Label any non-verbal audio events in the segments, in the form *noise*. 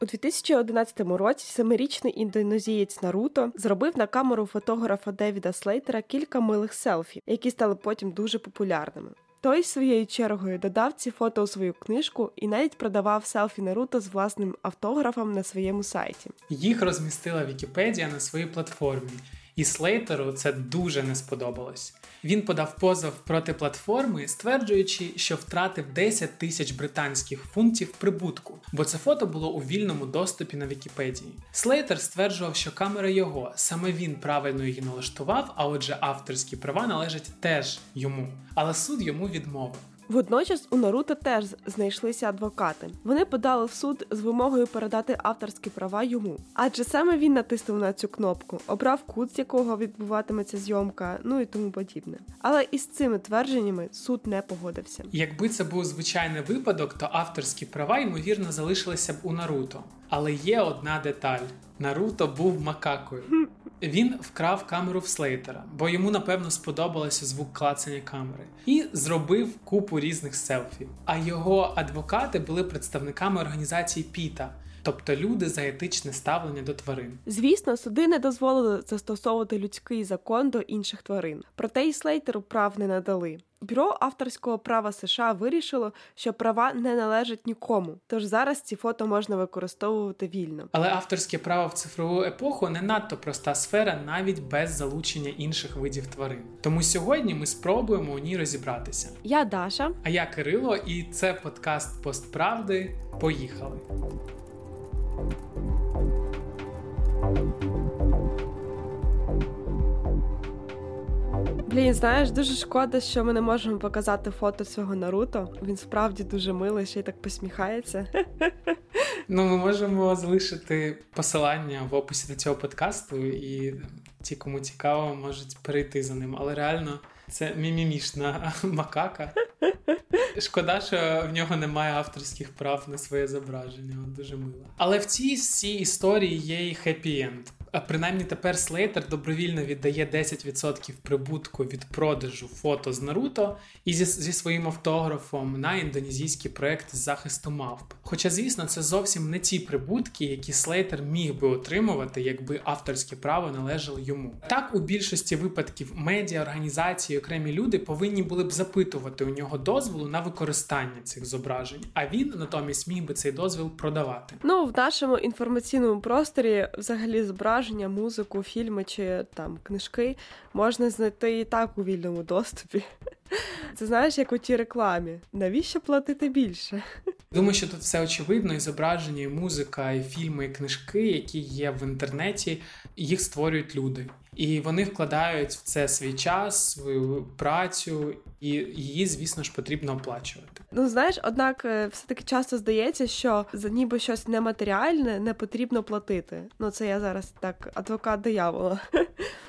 У 2011 році семирічний індонезієць Наруто зробив на камеру фотографа Девіда Слейтера кілька милих селфі, які стали потім дуже популярними. Той своєю чергою додав ці фото у свою книжку і навіть продавав селфі Наруто з власним автографом на своєму сайті. Їх розмістила Вікіпедія на своїй платформі, і Слейтеру це дуже не сподобалось. Він подав позов проти платформи, стверджуючи, що втратив 10 тисяч британських фунтів прибутку, бо це фото було у вільному доступі на Вікіпедії. Слейтер стверджував, що камера його, саме він правильно її налаштував, а отже, авторські права належать теж йому. Але суд йому відмовив. Водночас у Наруто теж знайшлися адвокати. Вони подали в суд з вимогою передати авторські права йому. Адже саме він натиснув на цю кнопку, обрав кут, з якого відбуватиметься зйомка, ну і тому подібне. Але із цими твердженнями суд не погодився. Якби це був звичайний випадок, то авторські права ймовірно залишилися б у Наруто. Але є одна деталь: Наруто був макакою. Він вкрав камеру в Слейтера, бо йому напевно сподобалося звук клацання камери, і зробив купу різних селфі. А його адвокати були представниками організації Піта. Тобто люди за етичне ставлення до тварин. Звісно, суди не дозволили застосовувати людський закон до інших тварин, проте і Слейтеру прав не надали. Бюро авторського права США вирішило, що права не належать нікому, тож зараз ці фото можна використовувати вільно. Але авторське право в цифрову епоху не надто проста сфера, навіть без залучення інших видів тварин. Тому сьогодні ми спробуємо у ній розібратися. Я Даша, а я Кирило, і це подкаст Постправди. Поїхали. Блін, знаєш, дуже шкода, що ми не можемо показати фото свого Наруто. Він справді дуже милий, ще й так посміхається. Ну, ми можемо залишити посилання в описі до цього подкасту, і ті, кому цікаво, можуть перейти за ним. Але реально це мімімішна макака. Шкода, що в нього немає авторських прав на своє зображення. Дуже мило. Але в цій всій історії є і хеппі-енд. А принаймні тепер Слейтер добровільно віддає 10% прибутку від продажу фото з Наруто і зі, зі своїм автографом на індонезійський проект з захисту мавп. Хоча, звісно, це зовсім не ті прибутки, які Слейтер міг би отримувати, якби авторське право належало йому. Так, у більшості випадків медіа, організації, окремі люди повинні були б запитувати у нього дозволу на використання цих зображень, а він натомість міг би цей дозвіл продавати. Ну в нашому інформаційному просторі взагалі зображення зображення, музику, фільми чи там книжки можна знайти і так у вільному доступі. Це знаєш, як у тій рекламі. Навіщо платити більше? Думаю, що тут все очевидно, і зображення, і музика, і фільми, і книжки, які є в інтернеті, їх створюють люди. І вони вкладають в це свій час, свою працю, і її, звісно ж, потрібно оплачувати. Ну знаєш, однак е, все таки часто здається, що за ніби щось нематеріальне не потрібно платити. Ну це я зараз так адвокат диявола.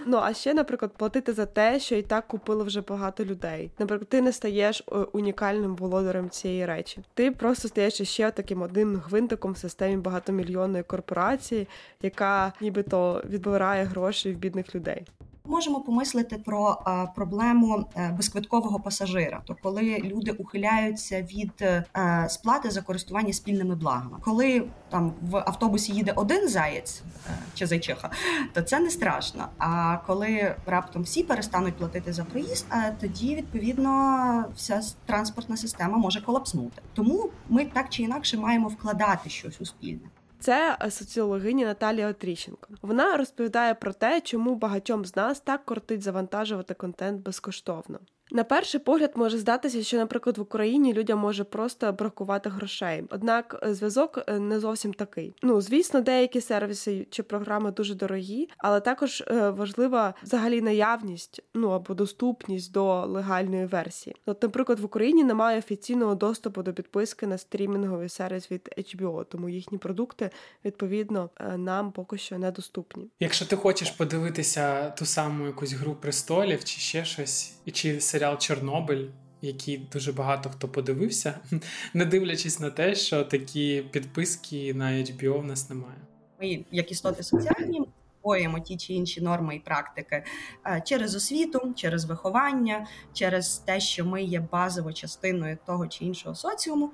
Ну а ще, наприклад, платити за те, що і так купили вже багато людей. Наприклад, ти не стаєш е, унікальним володарем цієї речі. Ти просто стаєш ще таким одним гвинтиком в системі багатомільйонної корпорації, яка нібито відбирає гроші в бідних людей. Можемо помислити про проблему е, безквиткового пасажира, то коли люди ухиляються від е, сплати за користування спільними благами, коли там в автобусі їде один заєць чи зайчиха, то це не страшно. А коли раптом всі перестануть платити за проїзд, тоді відповідно вся транспортна система може колапснути. Тому ми так чи інакше маємо вкладати щось у спільне. Це соціологиня Наталія Отріщенко. Вона розповідає про те, чому багатьом з нас так кортить завантажувати контент безкоштовно. На перший погляд може здатися, що, наприклад, в Україні людям може просто бракувати грошей. Однак е, зв'язок е, не зовсім такий. Ну звісно, деякі сервіси чи програми дуже дорогі, але також е, важлива взагалі наявність, ну або доступність до легальної версії. От, наприклад, в Україні немає офіційного доступу до підписки на стрімінговий сервіс від HBO, тому їхні продукти відповідно нам поки що недоступні. Якщо ти хочеш подивитися ту саму якусь гру престолів чи ще щось, і чи серіал Чорнобиль, який дуже багато хто подивився, *laughs* не дивлячись на те, що такі підписки на HBO в нас немає. Ми, як істоти соціальні, освоюємо ті чи інші норми і практики е, через освіту, через виховання, через те, що ми є базовою частиною того чи іншого соціуму.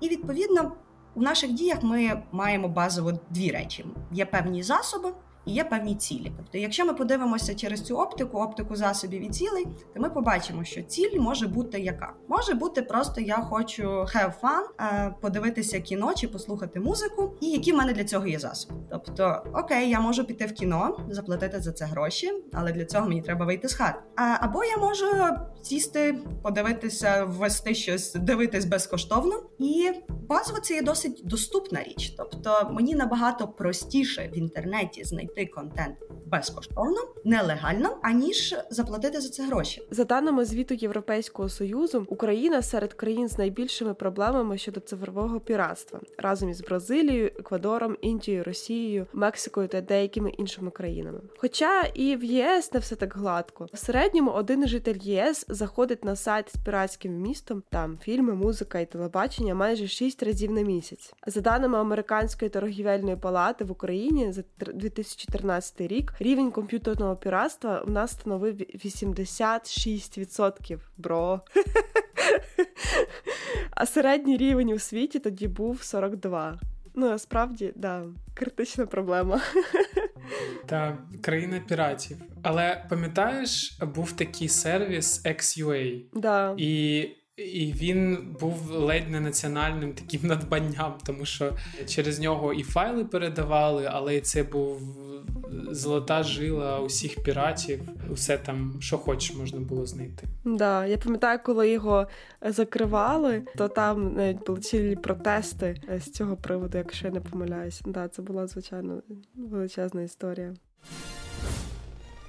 І відповідно в наших діях ми маємо базово дві речі: є певні засоби і є певні цілі. Тобто, якщо ми подивимося через цю оптику, оптику засобів і цілей, то ми побачимо, що ціль може бути яка? Може бути просто я хочу have fun, е, подивитися кіно чи послухати музику, і які в мене для цього є засоби. Тобто, окей, я можу піти в кіно, заплатити за це гроші, але для цього мені треба вийти з хати. Або я можу сісти, подивитися, ввести щось, дивитись безкоштовно, і базово це є досить доступна річ. Тобто мені набагато простіше в інтернеті знайти знайти контент безкоштовно, нелегально, аніж заплатити за це гроші. За даними звіту Європейського союзу, Україна серед країн з найбільшими проблемами щодо цифрового піратства разом із Бразилією, Еквадором, Індією, Росією, Мексикою та деякими іншими країнами. Хоча і в ЄС не все так гладко. В середньому один житель єС заходить на сайт з піратським містом, там фільми, музика і телебачення майже 6 разів на місяць. За даними американської торгівельної палати в Україні за 2014 рік рівень комп'ютерного піратства у нас становив 86%. Бро. *laughs* А середній рівень у світі тоді був 42. Ну, насправді, да, критична проблема. *laughs* Та країна піратів. Але пам'ятаєш, був такий сервіс XUA. Да. І і він був ледь не національним таким *laughs* надбанням, тому що через нього і файли передавали, але це був золота жила усіх піратів. Усе там, що хочеш, можна було знайти. Да, я пам'ятаю, коли його закривали, то там навіть були цілі протести з цього приводу, якщо я не помиляюсь. Да, це була звичайно величезна історія.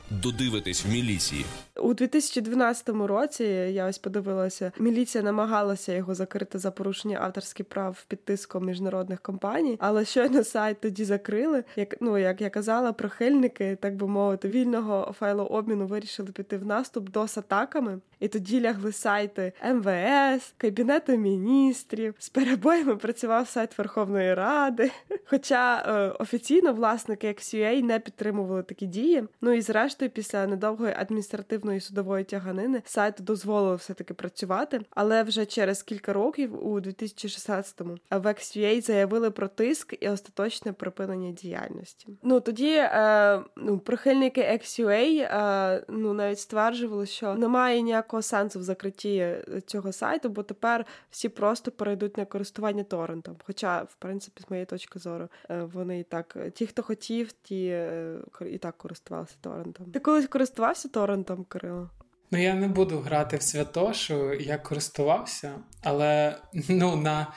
Додивитись в міліції у 2012 році. Я ось подивилася, міліція намагалася його закрити за порушення авторських прав під тиском міжнародних компаній, але щойно сайт тоді закрили. Як ну як я казала, прихильники, так би мовити, вільного файлообміну вирішили піти в наступ дос атаками, і тоді лягли сайти МВС, Кабінету міністрів. З перебоями працював сайт Верховної Ради. *laughs* Хоча е, офіційно власники XUA не підтримували такі дії. Ну і зрештою, після недовгої адміністративної судової тяганини сайт дозволив все таки працювати. Але вже через кілька років, у 2016-му, в XUA заявили про тиск і остаточне припинення діяльності. Ну тоді е, ну, прихильники XUA е, ну навіть стверджували, що немає ніякого сенсу в закритті цього сайту, бо тепер всі просто перейдуть на користування торрентом. Хоча, в принципі, з моєї точки зору, е, вони і так ті, хто хотів, ті е, і так користувалися торрентом. Ти колись користувався торрентом, Кирило? Ну, я не буду грати в свято, що я користувався, але ну на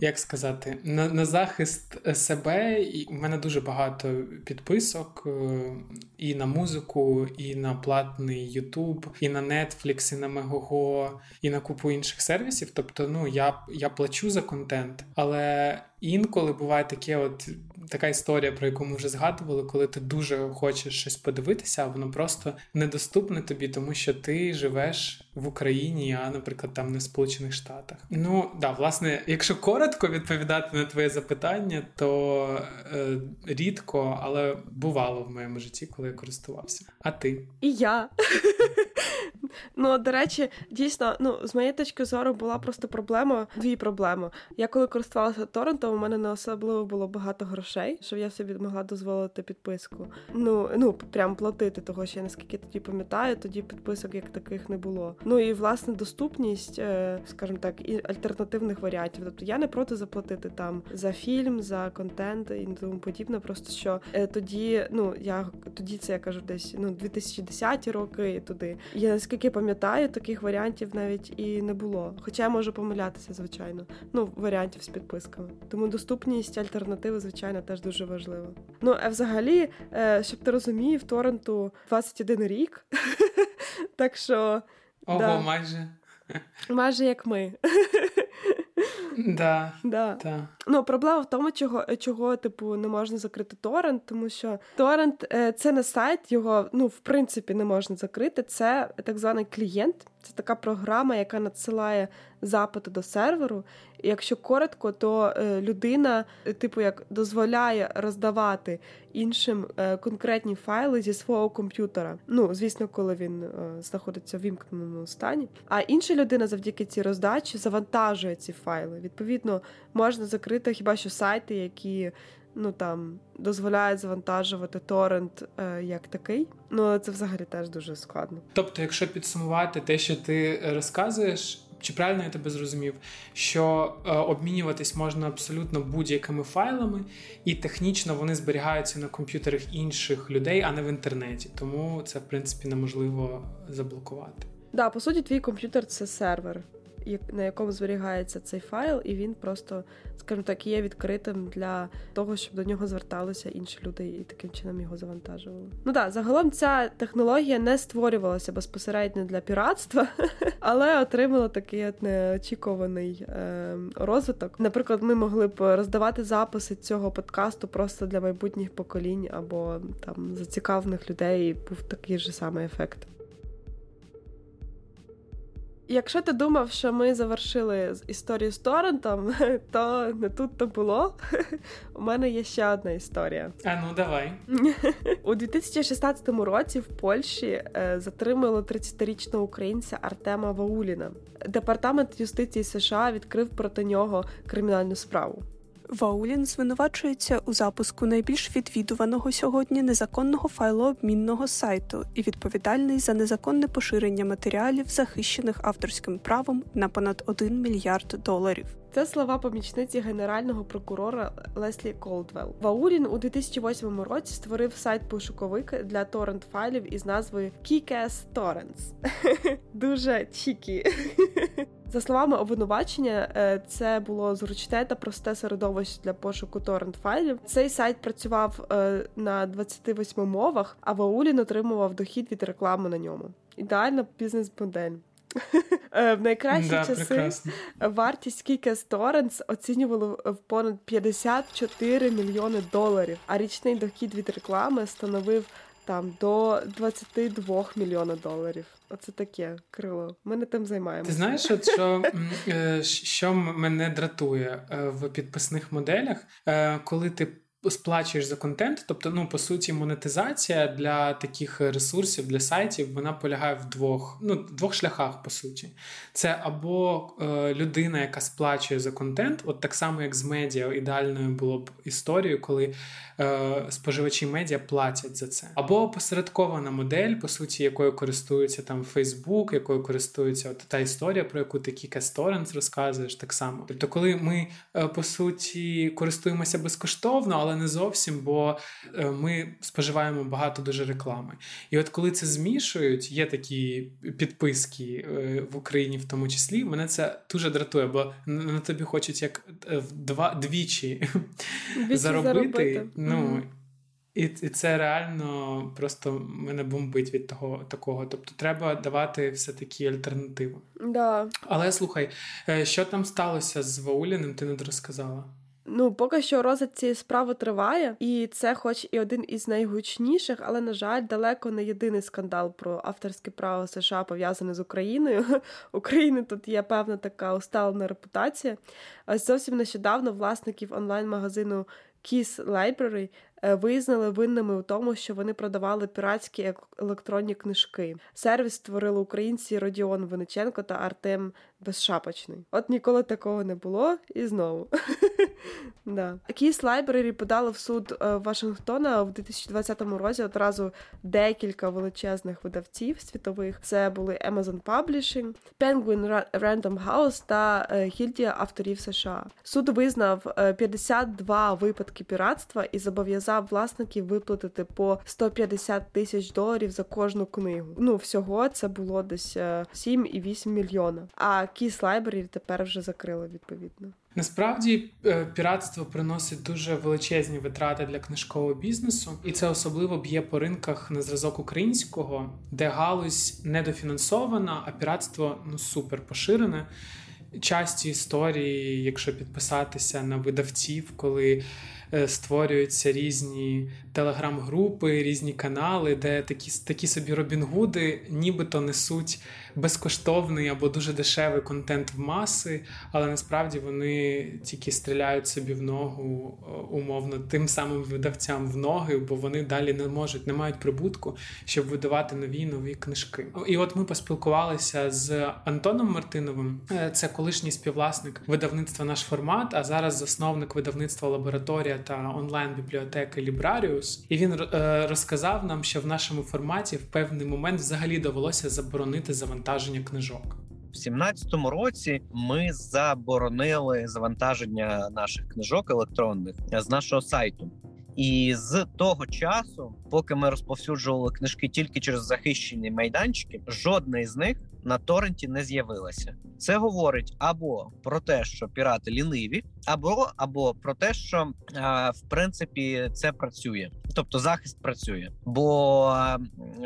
як сказати, на на захист себе і в мене дуже багато підписок е, і на музику, і на платний YouTube, і на Netflix, і на Megogo, і на купу інших сервісів. Тобто, ну я я плачу за контент, але інколи буває таке, от така історія, про яку ми вже згадували, коли ти дуже хочеш щось подивитися, а воно просто недоступне тобі, тому що ти живеш в Україні, а, наприклад, там не в Сполучених Штатах. Ну да, власне, якщо коротко відповідати на твоє запитання, то е, рідко, але бувало в моєму житті, коли я користувався. А ти? І я. Ну, до речі, дійсно, ну, з моєї точки зору була просто проблема, дві проблеми. Я коли користувалася торрентом, у мене не особливо було багато грошей, щоб я собі могла дозволити підписку. Ну, ну прям платити, того що я наскільки тоді пам'ятаю, тоді підписок як таких не було. Ну і власне доступність, е, скажімо так, і альтернативних варіантів. Тобто я не проти заплатити там за фільм, за контент і тому подібне. Просто що е, тоді, ну я тоді це я кажу, десь ну 2010 роки туди. Я наскільки пам'ятаю, таких варіантів навіть і не було. Хоча я можу помилятися, звичайно. Ну, варіантів з підписками. Тому доступність альтернативи, звичайно, теж дуже важлива. Ну, а взагалі, е, щоб ти розумів, торренту 21 рік. *laughs* Так що. Ого, майже. Майже як ми. *laughs* *laughs* Да, да. да. Ну, проблема в тому, чого чого типу не можна закрити торрент, тому що торрент е, це не сайт, його ну в принципі не можна закрити. Це так званий клієнт, Це така програма, яка надсилає запити до серверу. І якщо коротко, то е, людина, е, типу, як дозволяє роздавати іншим е, конкретні файли зі свого комп'ютера. Ну, звісно, коли він знаходиться в вімкненому стані. А інша людина завдяки цій роздачі завантажує ці файли. Відповідно, можна закрити хіба що сайти, які ну там дозволяють завантажувати торрент е, як такий. Ну це взагалі теж дуже складно. Тобто, якщо підсумувати те, що ти розказуєш. Чи правильно я тебе зрозумів, що е, обмінюватись можна абсолютно будь-якими файлами, і технічно вони зберігаються на комп'ютерах інших людей, а не в інтернеті. Тому це в принципі неможливо заблокувати. Да, по суті, твій комп'ютер це сервер на якому зберігається цей файл, і він просто, скажімо так, є відкритим для того, щоб до нього зверталися інші люди і таким чином його завантажували. Ну так, загалом ця технологія не створювалася безпосередньо для піратства, *laughs* але отримала такий от неочікуваний е, розвиток. Наприклад, ми могли б роздавати записи цього подкасту просто для майбутніх поколінь або там зацікавлених людей. і Був такий же самий ефект. Якщо ти думав, що ми завершили історію з Торрентом, *laughs* то не тут то було. *laughs* У мене є ще одна історія. А ну давай. *laughs* У 2016 році в Польщі е, затримали 30-річного українця Артема Вауліна. Департамент юстиції США відкрив проти нього кримінальну справу. Ваулін звинувачується у запуску найбільш відвідуваного сьогодні незаконного файлообмінного сайту і відповідальний за незаконне поширення матеріалів, захищених авторським правом на понад 1 мільярд доларів. Це слова помічниці генерального прокурора Леслі Колдвелл. Ваулін у 2008 році створив сайт-пошуковик для торрент файлів із назвою Kickass Torrents. *laughs* Дуже чікі. За словами обвинувачення, е, це було зручне та просте середовище для пошуку торрент файлів. Цей сайт працював е, на 28 мовах, а Ваулін отримував дохід від реклами на ньому. Ідеальна бізнес-модель. *laughs* Е, в найкращі да, часи прекрасно. вартість Kickass Torrents оцінювали в понад 54 мільйони доларів, а річний дохід від реклами становив там до 22 мільйона доларів. Оце таке крило. Ми не тим займаємося. Ти знаєш, от що е, що мене дратує е, в підписних моделях, коли ти сплачуєш за контент, тобто, ну по суті, монетизація для таких ресурсів, для сайтів, вона полягає в двох ну, двох шляхах, по суті. Це або е, людина, яка сплачує за контент, от так само, як з медіа, ідеальною було б історією, коли е, споживачі медіа платять за це, або посередкована модель, по суті, якою користується там Facebook, якою користується от та історія, про яку ти Kika Torrents розказуєш, так само. Тобто, коли ми е, по суті користуємося безкоштовно, але не зовсім, бо е, ми споживаємо багато дуже реклами. І от коли це змішують, є такі підписки е, в Україні, в тому числі, мене це дуже дратує, бо на тобі хочуть як е, два двічі заробити. заробити. Ну, mm і і це реально просто мене бомбить від того такого. Тобто треба давати все-таки альтернативу. Да. Але слухай, що там сталося з Вауліним, ти не розказала? Ну, поки що розгляд цієї справи триває, і це, хоч і один із найгучніших, але на жаль, далеко не єдиний скандал про авторське право США пов'язане з Україною. *laughs* України тут є певна така усталена репутація. Ось зовсім нещодавно власників онлайн-магазину Kiss Library визнали винними у тому, що вони продавали піратські електронні книжки. Сервіс створили українці Родіон Виниченко та Артем Безшапочний. От ніколи такого не було, і знову. *laughs* да. Кейс подали в суд е, Вашингтона в 2020 році одразу декілька величезних видавців світових. Це були Amazon Publishing, Penguin Random House та е, Гільдія авторів США. Суд визнав 52 випадки піратства і зобов'язав зобов'язав власників виплатити по 150 тисяч доларів за кожну книгу. Ну всього це було десь 7,8 е, мільйона. А Keys Library тепер вже закрили відповідно. Насправді е, піратство приносить дуже величезні витрати для книжкового бізнесу, і це особливо б'є по ринках на зразок українського, де галузь недофінансована, а піратство ну супер поширене. Часті історії, якщо підписатися на видавців, коли створюються різні телеграм-групи, різні канали, де такі такі собі Робінгуди нібито несуть безкоштовний або дуже дешевий контент в маси, але насправді вони тільки стріляють собі в ногу е, умовно тим самим видавцям в ноги, бо вони далі не можуть, не мають прибутку, щоб видавати нові нові книжки. І от ми поспілкувалися з Антоном Мартиновим, е, це колишній співвласник видавництва наш формат, а зараз засновник видавництва лабораторія та онлайн-бібліотеки Librarius. І він е, розказав нам, що в нашому форматі в певний момент взагалі довелося заборонити завантаження книжок. В 17-му році ми заборонили завантаження наших книжок електронних з нашого сайту. І з того часу, поки ми розповсюджували книжки тільки через захищені майданчики, жодна із них на торренті не з'явилася. Це говорить або про те, що пірати ліниві, або або про те, що а, в принципі це працює, тобто захист працює. Бо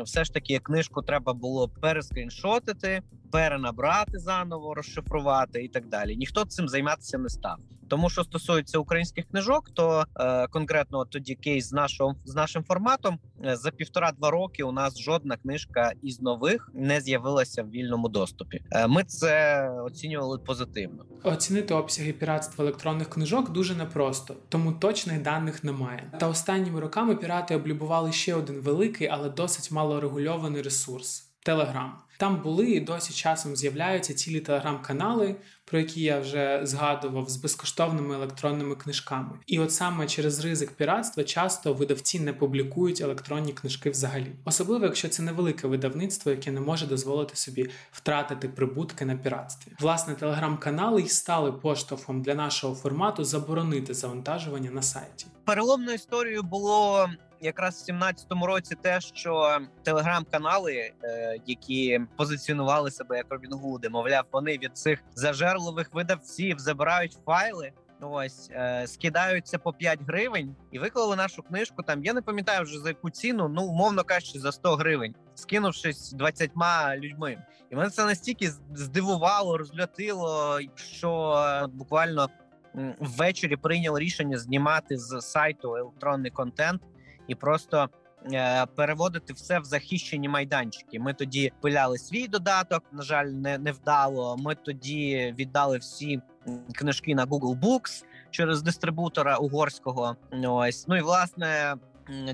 все ж таки книжку треба було перескріншотити, перенабрати заново, розшифрувати і так далі. Ніхто цим займатися не став. Тому що стосується українських книжок, то е, конкретно тоді кейс з нашого з нашим форматом е, за півтора-два роки у нас жодна книжка із нових не з'явилася в вільному доступі. Е, ми це оцінювали позитивно. Оцінити обсяги піратства електронних книжок дуже непросто, тому точних даних немає. Та останніми роками пірати облюбували ще один великий, але досить малорегульований ресурс Телеграм. Там були і досі часом з'являються цілі телеграм-канали, про які я вже згадував з безкоштовними електронними книжками. І от саме через ризик піратства часто видавці не публікують електронні книжки взагалі, особливо якщо це невелике видавництво, яке не може дозволити собі втратити прибутки на піратстві. Власне, телеграм-канали й стали поштовхом для нашого формату заборонити завантажування на сайті. Переломною історією було якраз в 17-му році те, що телеграм-канали, е, які позиціонували себе як Робінгуди, мовляв, вони від цих зажерливих видавців забирають файли. Ось е, скидаються по 5 гривень і виклали нашу книжку. Там я не пам'ятаю вже за яку ціну, ну умовно кажучи, за 100 гривень, скинувшись 20 людьми. І мене це настільки здивувало, розлютило, що е, буквально ввечері прийняли рішення знімати з сайту електронний контент і просто переводити все в захищені майданчики. Ми тоді пиляли свій додаток. На жаль, не не вдало. Ми тоді віддали всі книжки на Google Books через дистрибутора угорського. Ось ну і власне.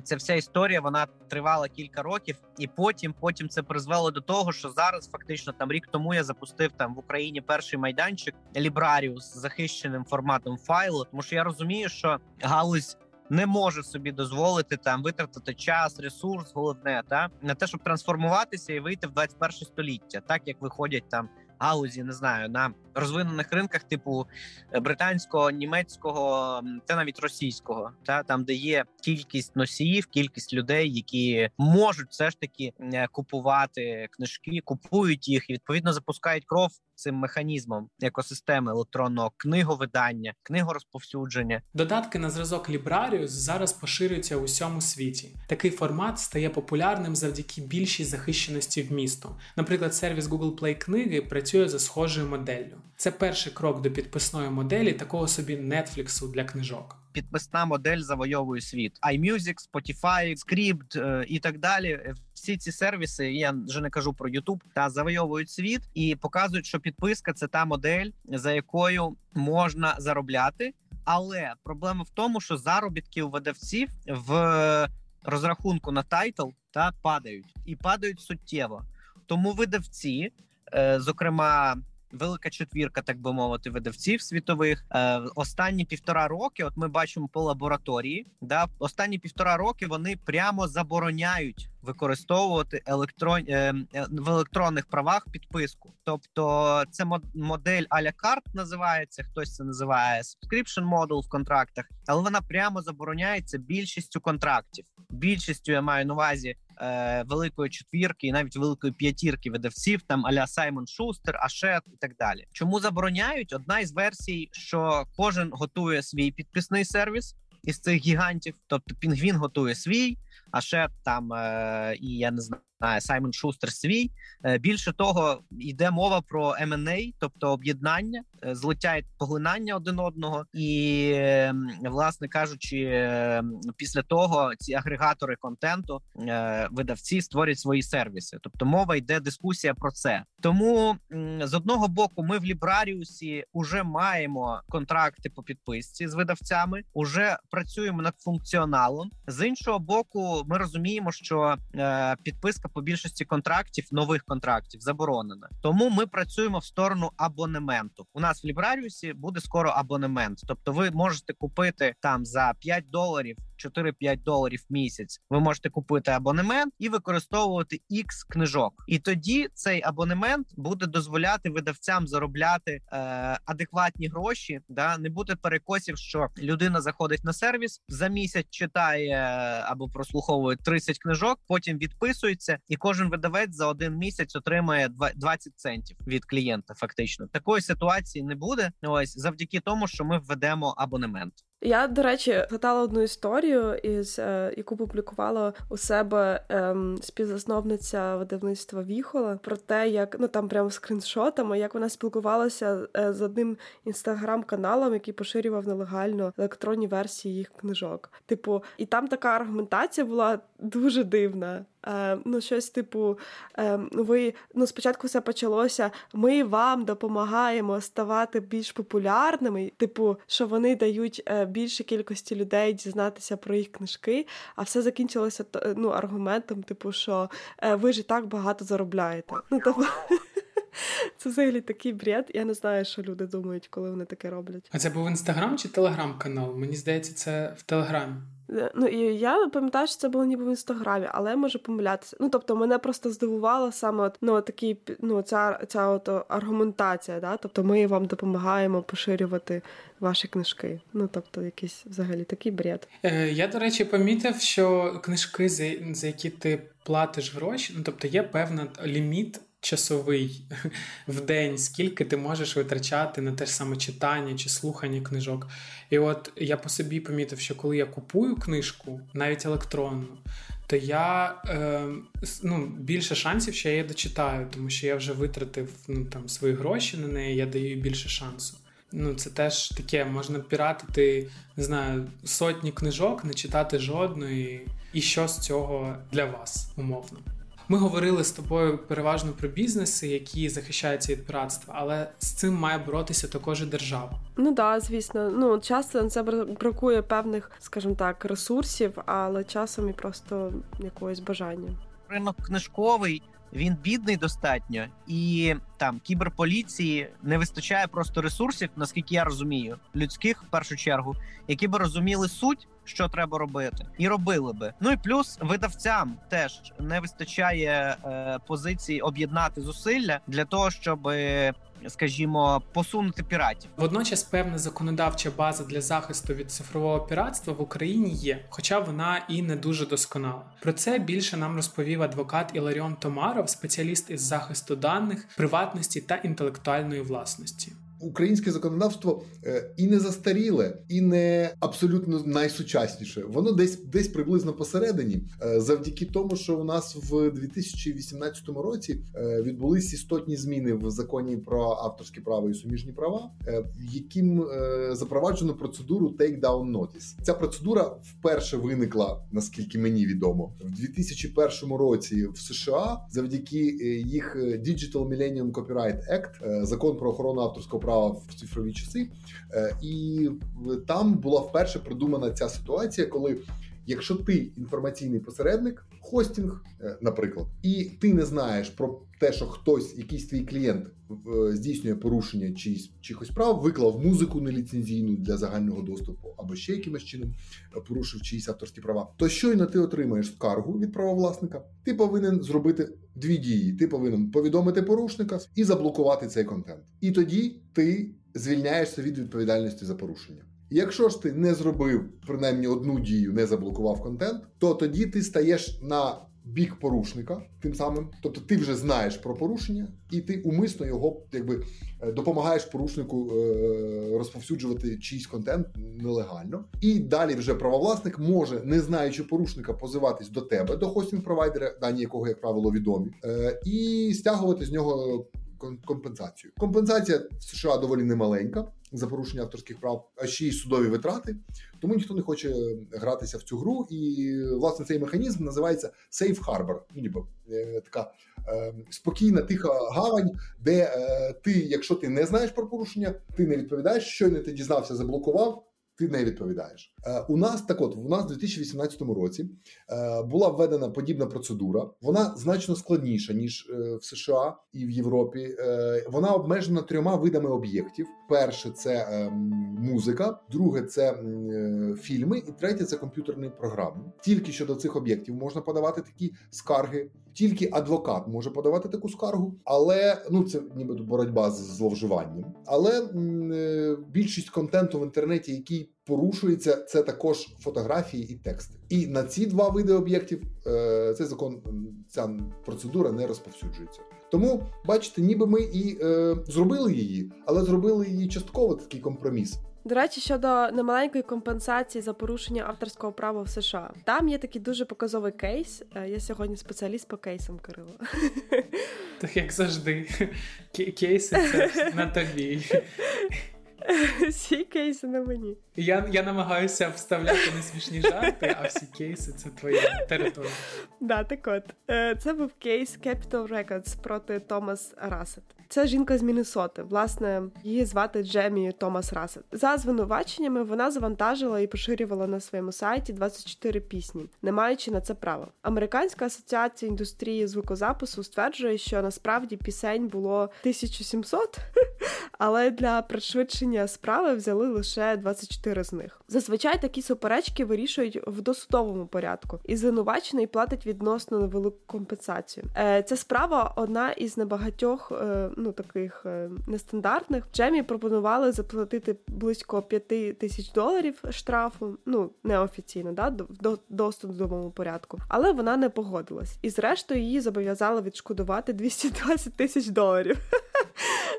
Ця вся історія вона тривала кілька років, і потім потім це призвело до того, що зараз фактично там рік тому я запустив там в Україні перший майданчик Librarius з захищеним форматом файлу. Тому що я розумію, що галузь не може собі дозволити там витратити час, ресурс, головне та на те, щоб трансформуватися і вийти в 21 століття, так як виходять там галузі, не знаю, на розвинених ринках, типу е, британського, німецького та навіть російського, та там, де є кількість носіїв, кількість людей, які можуть все ж таки е, купувати книжки, купують їх і відповідно запускають кров цим механізмом екосистеми електронного книговидання, книгорозповсюдження. Додатки на зразок Librarius зараз поширюються у всьому світі. Такий формат стає популярним завдяки більшій захищеності в місту. Наприклад, сервіс Google Play книги працює за схожою моделлю. Це перший крок до підписної моделі такого собі Netflix для книжок. Підписна модель завойовує світ. iMusic, Spotify, Scribd е, і так далі. Всі ці сервіси, я вже не кажу про YouTube, та завойовують світ і показують, що підписка це та модель, за якою можна заробляти. Але проблема в тому, що заробітки у видавців в розрахунку на тайтл та падають і падають суттєво. Тому видавці, е, зокрема велика четвірка, так би мовити, видавців світових. Е, Останні півтора роки, от ми бачимо по лабораторії, да останні півтора роки вони прямо забороняють використовувати електрон е, е, в електронних правах підписку. Тобто, це модель а-ля карт називається. Хтось це називає subscription model в контрактах, але вона прямо забороняється більшістю контрактів. Більшістю я маю на увазі е, великої четвірки і навіть великої п'ятірки видавців, там аля Саймон Шустер, Ашет і так далі. Чому забороняють? Одна із версій, що кожен готує свій підписний сервіс із цих гігантів, тобто Пінгвін готує свій, Ашет там е, і я не знаю. Саймон Шустер свій. Е, більше того, йде мова про M&A, тобто об'єднання, е, злиття і поглинання один одного, і ем, власне кажучи, ем, після того ці агрегатори контенту видавці створять свої сервіси. Тобто мова йде дискусія про це. Тому з одного боку, ми в Лібраріусі вже маємо контракти по підписці з видавцями, уже працюємо над функціоналом. З іншого боку, ми розуміємо, що підписка по більшості контрактів, нових контрактів, заборонена. Тому ми працюємо в сторону абонементу. У нас в Лібраріусі буде скоро абонемент. Тобто, ви можете купити там за 5 доларів 4-5 доларів в місяць. Ви можете купити абонемент і використовувати X книжок. І тоді цей абонемент буде дозволяти видавцям заробляти е, адекватні гроші. Да не буде перекосів, що людина заходить на сервіс за місяць, читає е, або прослуховує 30 книжок, потім відписується, і кожен видавець за один місяць отримає 20 центів від клієнта. Фактично такої ситуації не буде. Ось завдяки тому, що ми введемо абонемент. Я, до речі, згадала одну історію, із е, яку публікувала у себе е, співзасновниця видавництва Віхола про те, як ну там прямо скріншотами, як вона спілкувалася е, з одним інстаграм-каналом, який поширював нелегально електронні версії їх книжок. Типу, і там така аргументація була дуже дивна. Е, ну, щось типу, е, ви ну, спочатку все почалося. Ми вам допомагаємо ставати більш популярними. Типу, що вони дають е, більшій кількості людей дізнатися про їх книжки, а все закінчилося ну, аргументом, типу, що ви ж і так багато заробляєте. Ну, тобто... *laughs* Це взагалі такий бред. Я не знаю, що люди думають, коли вони таке роблять. А це був інстаграм чи телеграм-канал? Мені здається, це в Телеграмі. Е, ну і я пам'ятаю, що це було ніби в інстаграмі, але я можу помилятися. Ну тобто мене просто здивувало саме от, ну такий ну ця ця от аргументація. Да? Тобто ми вам допомагаємо поширювати ваші книжки. Ну тобто, якийсь взагалі такий бред. Е, Я до речі помітив, що книжки, за, за які ти платиш гроші, ну тобто є певна ліміт часовий *laughs* в день, скільки ти можеш витрачати на те ж саме читання чи слухання книжок. І от я по собі помітив, що коли я купую книжку, навіть електронну, то я е, ну, більше шансів, що я її дочитаю, тому що я вже витратив ну, там, свої гроші на неї, я даю більше шансу. Ну, це теж таке, можна піратити, не знаю, сотні книжок, не читати жодної, і що з цього для вас умовно. Ми говорили з тобою переважно про бізнеси, які захищаються від піратства, але з цим має боротися також і держава. Ну да, звісно. Ну часто це бракує певних, скажімо так, ресурсів, але часом і просто якогось бажання. Ринок книжковий. Він бідний достатньо, і там кіберполіції не вистачає просто ресурсів, наскільки я розумію, людських в першу чергу, які би розуміли суть що треба робити, і робили би. Ну і плюс видавцям теж не вистачає е, позиції об'єднати зусилля для того, щоб Скажімо, посунути піратів. Водночас певна законодавча база для захисту від цифрового піратства в Україні є, хоча вона і не дуже досконала. Про це більше нам розповів адвокат Іларіон Томаров, спеціаліст із захисту даних, приватності та інтелектуальної власності українське законодавство е, і не застаріле, і не абсолютно найсучасніше. Воно десь десь приблизно посередині, е, завдяки тому, що у нас в 2018 році е, відбулись істотні зміни в законі про авторське право і суміжні права, яким запроваджено процедуру take down notice. Ця процедура вперше виникла, наскільки мені відомо, в 2001 році в США завдяки їх Digital Millennium Copyright Act, закон про охорону авторського права права в цифрові часи, е, і там була вперше придумана ця ситуація, коли якщо ти інформаційний посередник, хостінг, е, наприклад, і ти не знаєш про те, що хтось, якийсь твій клієнт е, здійснює порушення чиїсь чихось прав, виклав музику неліцензійну для загального доступу, або ще якимось чином порушив чиїсь авторські права, то щойно ти отримаєш скаргу від правовласника, ти повинен зробити дві дії. Ти повинен повідомити порушника і заблокувати цей контент. І тоді ти звільняєшся від відповідальності за порушення. Якщо ж ти не зробив принаймні одну дію, не заблокував контент, то тоді ти стаєш на бік порушника, тим самим, тобто ти вже знаєш про порушення, і ти умисно його якби е, допомагаєш порушнику е, розповсюджувати чийсь контент нелегально. І далі вже правовласник може, не знаючи порушника, позиватись до тебе, до хостінг провайдера, дані якого, як правило, відомі, е, і стягувати з нього компенсацію. Компенсація в США доволі немаленька за порушення авторських прав, а ще й судові витрати. Тому ніхто не хоче гратися в цю гру. І власне цей механізм називається Safe Harbor. Ну, ніби е, така е, спокійна, тиха гавань, де е, ти, якщо ти не знаєш про порушення, ти не відповідаєш, щойно ти дізнався, заблокував ти не відповідаєш. Е, у нас так, от у нас у 2018 році е, була введена подібна процедура. Вона значно складніша ніж е, в США і в Європі. Вона обмежена трьома видами об'єктів: перше це музика, друге це фільми, і третє це комп'ютерні програми. Тільки щодо цих об'єктів можна подавати такі скарги. Тільки адвокат може подавати таку скаргу, але ну це ніби боротьба з зловживанням. Але більшість контенту в інтернеті, який порушується це також фотографії і тексти. І на ці два види об'єктів е, цей закон, ця процедура не розповсюджується. Тому, бачите, ніби ми і е, зробили її, але зробили її частково такий компроміс. До речі, щодо немаленької компенсації за порушення авторського права в США, там є такий дуже показовий кейс. Е, я сьогодні спеціаліст по кейсам Кирило. Так як завжди, кейси це на тобі. *laughs* *laughs* Всі кейси на мені. Я я намагаюся вставляти не смішні жарти, а всі кейси це твоя територія. Да, так от. Е, це був кейс Capital Records проти Томас Рассет. Це жінка з Міннесоти. Власне, її звати Джемі Томас Рассет. За звинуваченнями вона завантажила і поширювала на своєму сайті 24 пісні, не маючи на це права. Американська асоціація індустрії звукозапису стверджує, що насправді пісень було 1700, але для пришвидшення справи взяли лише 24 з них. Зазвичай такі суперечки вирішують в досудовому порядку, і звинувачений платить відносно невелику компенсацію. Е, ця справа одна із небагатьох. Е, ну таких е, нестандартних. Джемі пропонували заплатити близько 5 тисяч доларів штрафу. Ну неофіційно, да, в досудовому порядку, але вона не погодилась. І зрештою її зобов'язали відшкодувати 220 тисяч доларів.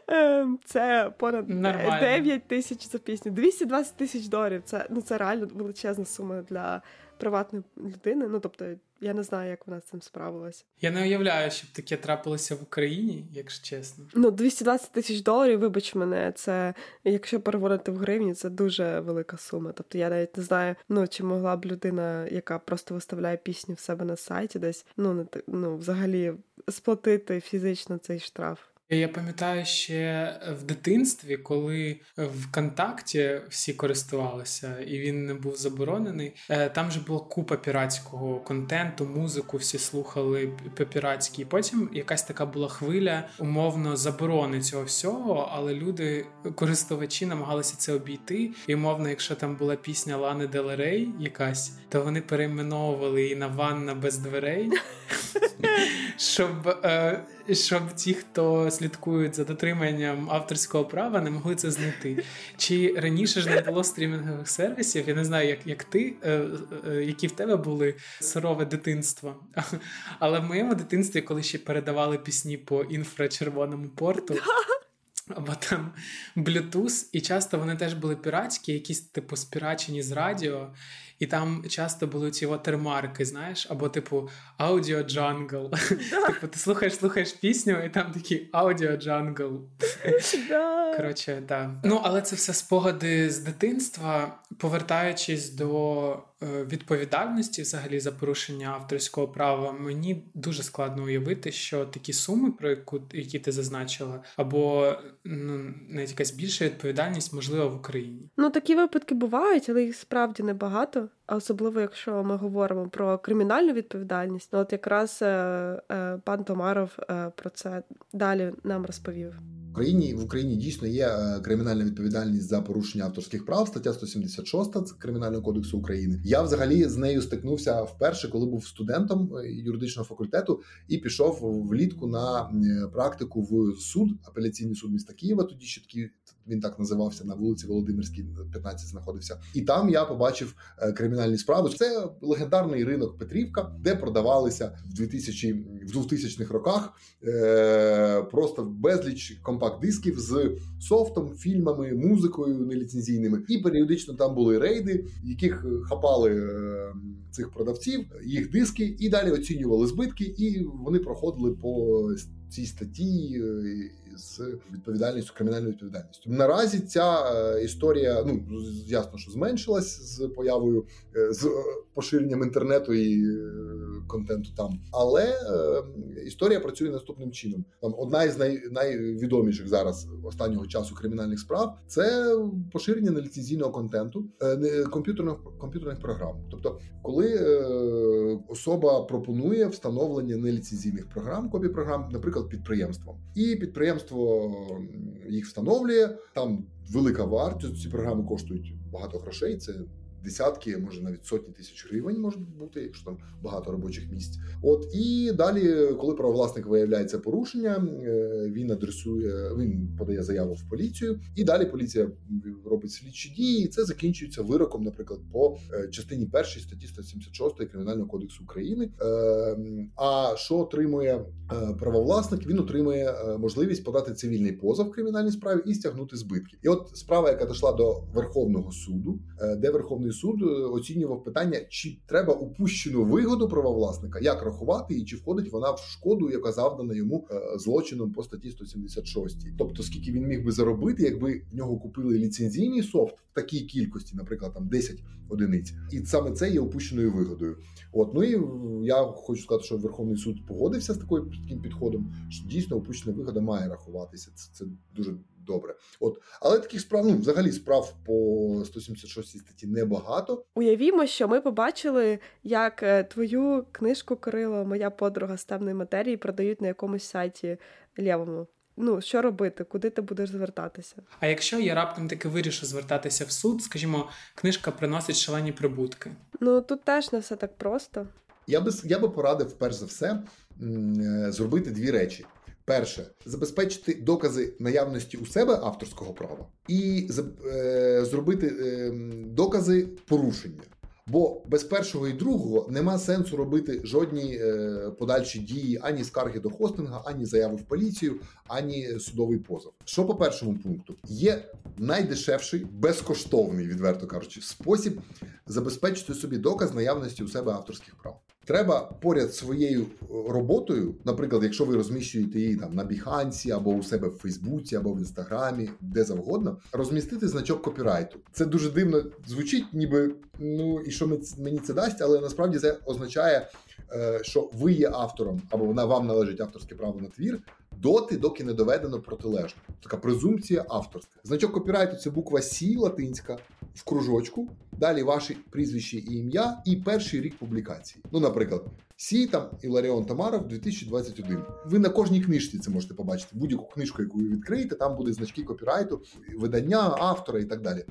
*laughs* Це понад Нормально. 9 тисяч за пісню. 220 тисяч доларів. Це ну це реально величезна сума для приватної людини. Ну тобто, я не знаю, як вона з цим справилася. Я не уявляю, щоб таке трапилося в Україні, якщо чесно. Ну 220 тисяч доларів. Вибач мене, це якщо переводити в гривні, це дуже велика сума. Тобто я навіть не знаю, ну чи могла б людина, яка просто виставляє пісню в себе на сайті, десь ну не ну взагалі сплатити фізично цей штраф. Я пам'ятаю ще в дитинстві, коли ВКонтакті всі користувалися, і він не був заборонений. Е, там же була купа піратського контенту, музику, всі слухали по-піратськи. І Потім якась така була хвиля умовно заборони цього всього, але люди, користувачі, намагалися це обійти. І умовно, якщо там була пісня Лани Делерей якась, то вони перейменовували її на ванна без дверей, *laughs* щоб. Щоб ті, хто слідкують за дотриманням авторського права, не могли це знайти. Чи раніше ж не було стрімінгових сервісів? Я не знаю, як як ти, е, е, які в тебе були сурове дитинство. Але в моєму дитинстві, коли ще передавали пісні по інфрачервоному порту. *laughs* Або там Bluetooth, і часто вони теж були піратські, якісь типу спірачені з радіо, і там часто були ці watermarки, знаєш, або типу Audio *laughs* Jungle. Типу, ти слухаєш, слухаєш пісню, і там такі Audio *laughs* Jungle. Коротше, так. Ну, але це все спогади з дитинства, повертаючись до відповідальності взагалі за порушення авторського права, мені дуже складно уявити, що такі суми, про яку які ти зазначила, або ну навіть якась більша відповідальність можливо в Україні. Ну такі випадки бувають, але їх справді небагато а особливо якщо ми говоримо про кримінальну відповідальність, ну от якраз е, е, пан Томаров е, про це далі нам розповів. Україні в Україні дійсно є е, кримінальна відповідальність за порушення авторських прав, стаття 176 Кримінального кодексу України. Я взагалі з нею стикнувся вперше, коли був студентом е, юридичного факультету і пішов влітку на практику в суд, апеляційний суд міста Києва. Тоді ще такий Він так називався на вулиці Володимирській, 15 знаходився. І там я побачив е, кримінальні справи. Це легендарний ринок Петрівка, де продавалися в 2000 в 2000-х роках е, просто безліч компакт-дисків з софтом, фільмами, музикою неліцензійними. І періодично там були рейди, яких хапали е, цих продавців, їх диски, і далі оцінювали збитки, і вони проходили по цій статті з відповідальністю кримінальною відповідальністю. Наразі ця е, історія ну ясно, що зменшилась з появою е, з е, поширенням інтернету і контенту там, але історія працює наступним чином. Там одна із най, найвідоміших зараз останнього часу кримінальних справ це поширення неліцензійного контенту комп'ютерних комп'ютерних програм. Тобто, коли особа пропонує встановлення неліцензійних програм, копій програм, наприклад, підприємством, і підприємство їх встановлює. Там велика вартість. Ці програми коштують багато грошей. Це десятки, може навіть сотні тисяч гривень може бути, якщо там багато робочих місць. От і далі, коли правовласник виявляється порушення, е, він адресує, він подає заяву в поліцію, і далі поліція робить слідчі дії. і Це закінчується вироком, наприклад, по е, частині першої статті 176 кримінального кодексу України. Е, а що отримує правовласник? Він отримує можливість подати цивільний позов в кримінальній справі і стягнути збитки. І от справа, яка дійшла до Верховного суду, де Верховний суд е, оцінював питання, чи треба упущену вигоду правовласника, як рахувати, і чи входить вона в шкоду, яка завдана йому е, злочином по статті 176. Тобто, скільки він міг би заробити, якби в нього купили ліцензійний софт в такій кількості, наприклад, там 10 одиниць, і саме це є упущеною вигодою. От ну і я хочу сказати, що Верховний суд погодився з такою таким підходом, що дійсно упущена вигода має рахуватися. Це, це дуже добре. От, але таких справ ну, взагалі справ по 176 статті небагато. Уявімо, що ми побачили, як е, твою книжку Кирило, моя подруга з темної матерії продають на якомусь сайті лівому. Ну, що робити, куди ти будеш звертатися? А якщо я раптом таки вирішу звертатися в суд, скажімо, книжка приносить шалені прибутки. Ну тут теж не все так просто. Я би я би порадив, перш за все, зробити дві речі. Перше забезпечити докази наявності у себе авторського права і е, зробити е, докази порушення. Бо без першого і другого нема сенсу робити жодні е, подальші дії ані скарги до хостинга, ані заяви в поліцію, ані судовий позов. Що по першому пункту є найдешевший, безкоштовний, відверто кажучи, спосіб забезпечити собі доказ наявності у себе авторських прав. Треба поряд своєю е, роботою, наприклад, якщо ви розміщуєте її там на Біхансі або у себе в Фейсбуці, або в Інстаграмі, де завгодно, розмістити значок копірайту. Це дуже дивно звучить, ніби ну і що мені це дасть, але насправді це означає, е, що ви є автором або вона вам належить авторське право на твір. Доти, доки не доведено протилежно. Така презумпція авторства. Значок копірайту це буква Сі латинська в кружочку. Далі ваші прізвище і ім'я, і перший рік публікації. Ну, наприклад, Сі там Іларіон Тамаров 2021. Ви на кожній книжці це можете побачити. Будь-яку книжку, яку ви відкриєте, там буде значки копірайту, видання, автора і так далі.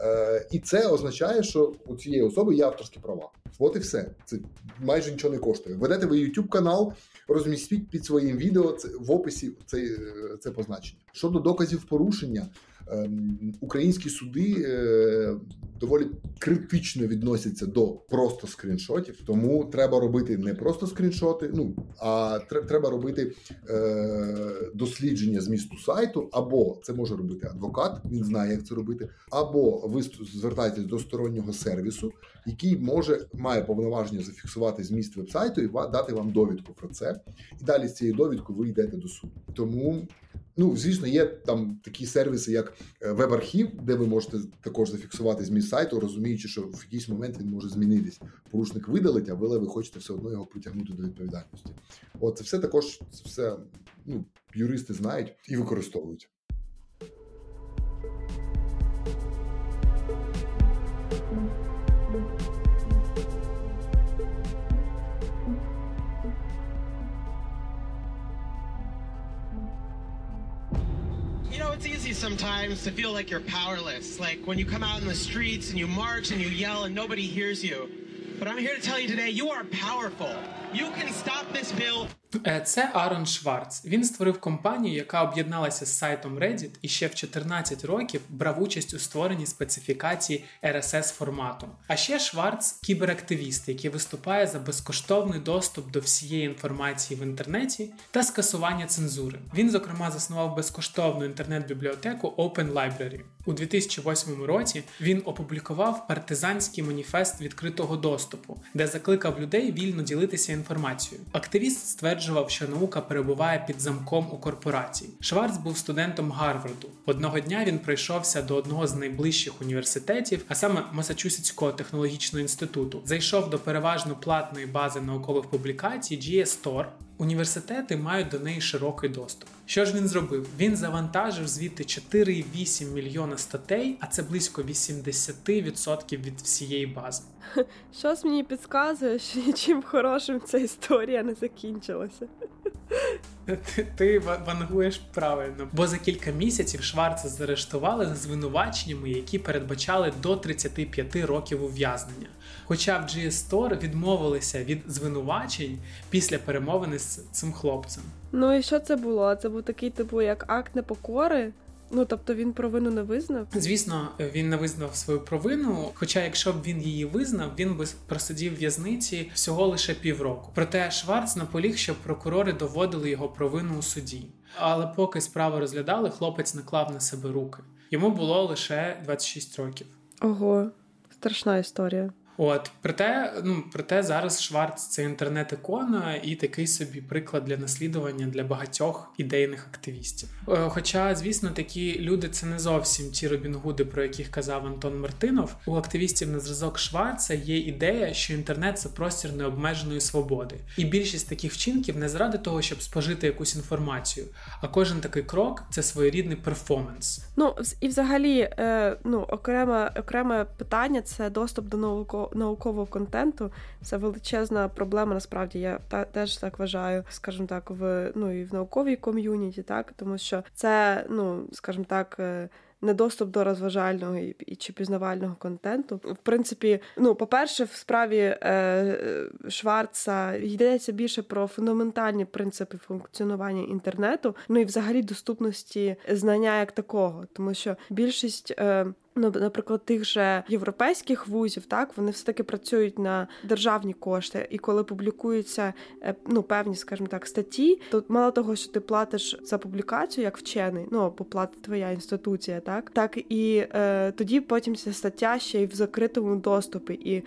Е, І це означає, що у цієї особи є авторські права. От і все. Це майже нічого не коштує. Ведете ви YouTube канал, розмістіть під своїм відео це в описі це, це позначення. Щодо доказів порушення. Ем, українські суди е, доволі критично відносяться до просто скріншотів, тому треба робити не просто скріншоти, ну а треба робити е, дослідження змісту сайту, або це може робити адвокат, він знає, як це робити, або ви звертаєтесь до стороннього сервісу, який може має повноваження зафіксувати зміст вебсайту і дати вам довідку про це. І далі з цією довідкою ви йдете до суду. Тому Ну, звісно, є там такі сервіси, як е, веб-архів, де ви можете також зафіксувати зміст сайту, розуміючи, що в якийсь момент він може змінитись. Порушник видалить, а ви хочете все одно його притягнути до відповідальності. От це все також це все ну, юристи знають і використовують. Sometimes to feel like you're powerless. Like when you come out in the streets and you march and you yell and nobody hears you. But I'm here to tell you today, you are powerful. You can stop this bill. Е, це Арон Шварц. Він створив компанію, яка об'єдналася з сайтом Reddit і ще в 14 років брав участь у створенні специфікації RSS формату. А ще Шварц кіберактивіст, який виступає за безкоштовний доступ до всієї інформації в інтернеті та скасування цензури. Він, зокрема, заснував безкоштовну інтернет-бібліотеку Open Library. У 2008 році він опублікував партизанський маніфест відкритого доступу, де закликав людей вільно ділитися інформацією. Активіст стверджував, що наука перебуває під замком у корпорації. Шварц був студентом Гарварду. Одного дня він прийшовся до одного з найближчих університетів, а саме Масачусетського технологічного інституту. Зайшов до переважно платної бази наукових публікацій GSTOR, Університети мають до неї широкий доступ. Що ж він зробив? Він завантажив звідти 4,8 мільйона статей, а це близько 80% від всієї бази. *laughs* Щось мені підказує, що чим хорошим ця історія не закінчилася. Ти, ти вангуєш правильно, бо за кілька місяців Шварца заарештували за звинуваченнями, які передбачали до 35 років ув'язнення. Хоча в GS Store відмовилися від звинувачень після перемовини з цим хлопцем. Ну і що це було? Це був такий типу як акт непокори. Ну тобто він провину не визнав? Звісно, він не визнав свою провину. Хоча, якщо б він її визнав, він би просидів в в'язниці всього лише півроку. Проте Шварц наполіг, щоб прокурори доводили його провину у суді. Але поки справу розглядали, хлопець наклав на себе руки. Йому було лише 26 років. Ого, страшна історія. От проте, ну проте зараз Шварц це інтернет-ікона і такий собі приклад для наслідування для багатьох ідейних активістів. Е, хоча, звісно, такі люди це не зовсім ті Робінгуди, про яких казав Антон Мартинов. У активістів на зразок Шварца є ідея, що інтернет це простір необмеженої свободи, і більшість таких вчинків не заради того, щоб спожити якусь інформацію. А кожен такий крок це своєрідний перформанс. Ну і взагалі, е, ну окреме окреме питання це доступ до наукового наукового контенту це величезна проблема. Насправді я та теж так вважаю, скажімо так, в ну і в науковій ком'юніті, так тому що це, ну скажімо так. Е, недоступ до розважального і, і чи пізнавального контенту. В принципі, ну, по-перше, в справі е, Шварца йдеться більше про фундаментальні принципи функціонування інтернету, ну і взагалі доступності знання як такого, тому що більшість. Е, Ну, наприклад, тих же європейських вузів, так вони все таки працюють на державні кошти, і коли публікуються е, ну певні, скажімо так, статті, то мало того, що ти платиш за публікацію як вчений, ну або твоя інституція, так так і е, тоді потім ця стаття ще й в закритому доступі, і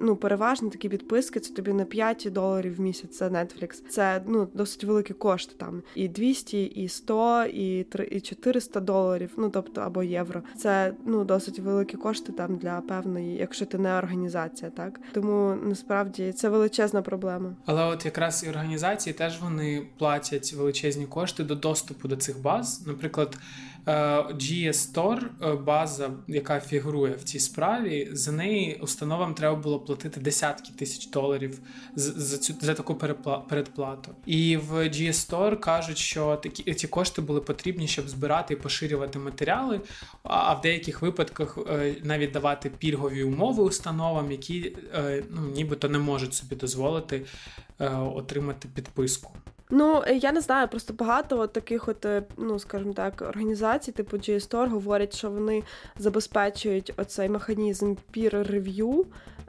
ну переважно такі підписки це тобі на 5 доларів в місяць за Netflix. Це ну досить великі кошти там і 200, і 100, і 3, і 400 доларів. Ну тобто або євро. Це ну досить великі кошти там для певної, якщо ти не організація, так тому насправді це величезна проблема. Але от якраз і організації теж вони платять величезні кошти до доступу до цих баз. Наприклад, GS Store, е, база, яка фігурує в цій справі, за неї установам треба було платити десятки тисяч доларів за цю за таку передплату. І в GS Store кажуть, що такі ці кошти були потрібні, щоб збирати і поширювати матеріали, а в деяких випадках е, навіть давати пільгові умови установам, які ну, нібито не можуть собі дозволити отримати підписку. Ну е, я не знаю, просто багато от таких, от е, ну скажімо так, організацій, типу GSTOR, говорять, що вони забезпечують оцей механізм peer review,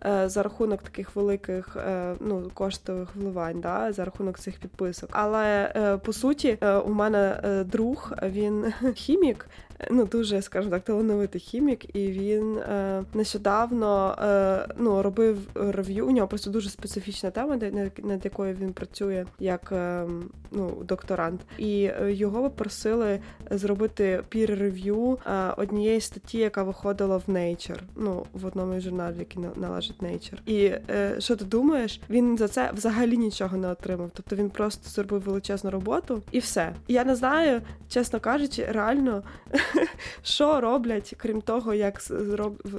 Е, за рахунок таких великих ну, коштових вливань, да, за рахунок цих підписок. Але по суті, у мене друг, він *laughs* хімік. Ну, дуже, скажімо так, талановитий хімік, і він е, нещодавно е, ну, робив рев'ю. У нього просто дуже специфічна тема, над якою він працює як е, ну, докторант. І його попросили зробити пір-рев'ю однієї статті, яка виходила в Nature, ну, в одному із журналів, який належить Nature. І е, що ти думаєш? Він за це взагалі нічого не отримав. Тобто він просто зробив величезну роботу і все. Я не знаю, чесно кажучи, реально *laughs* що роблять, крім того, як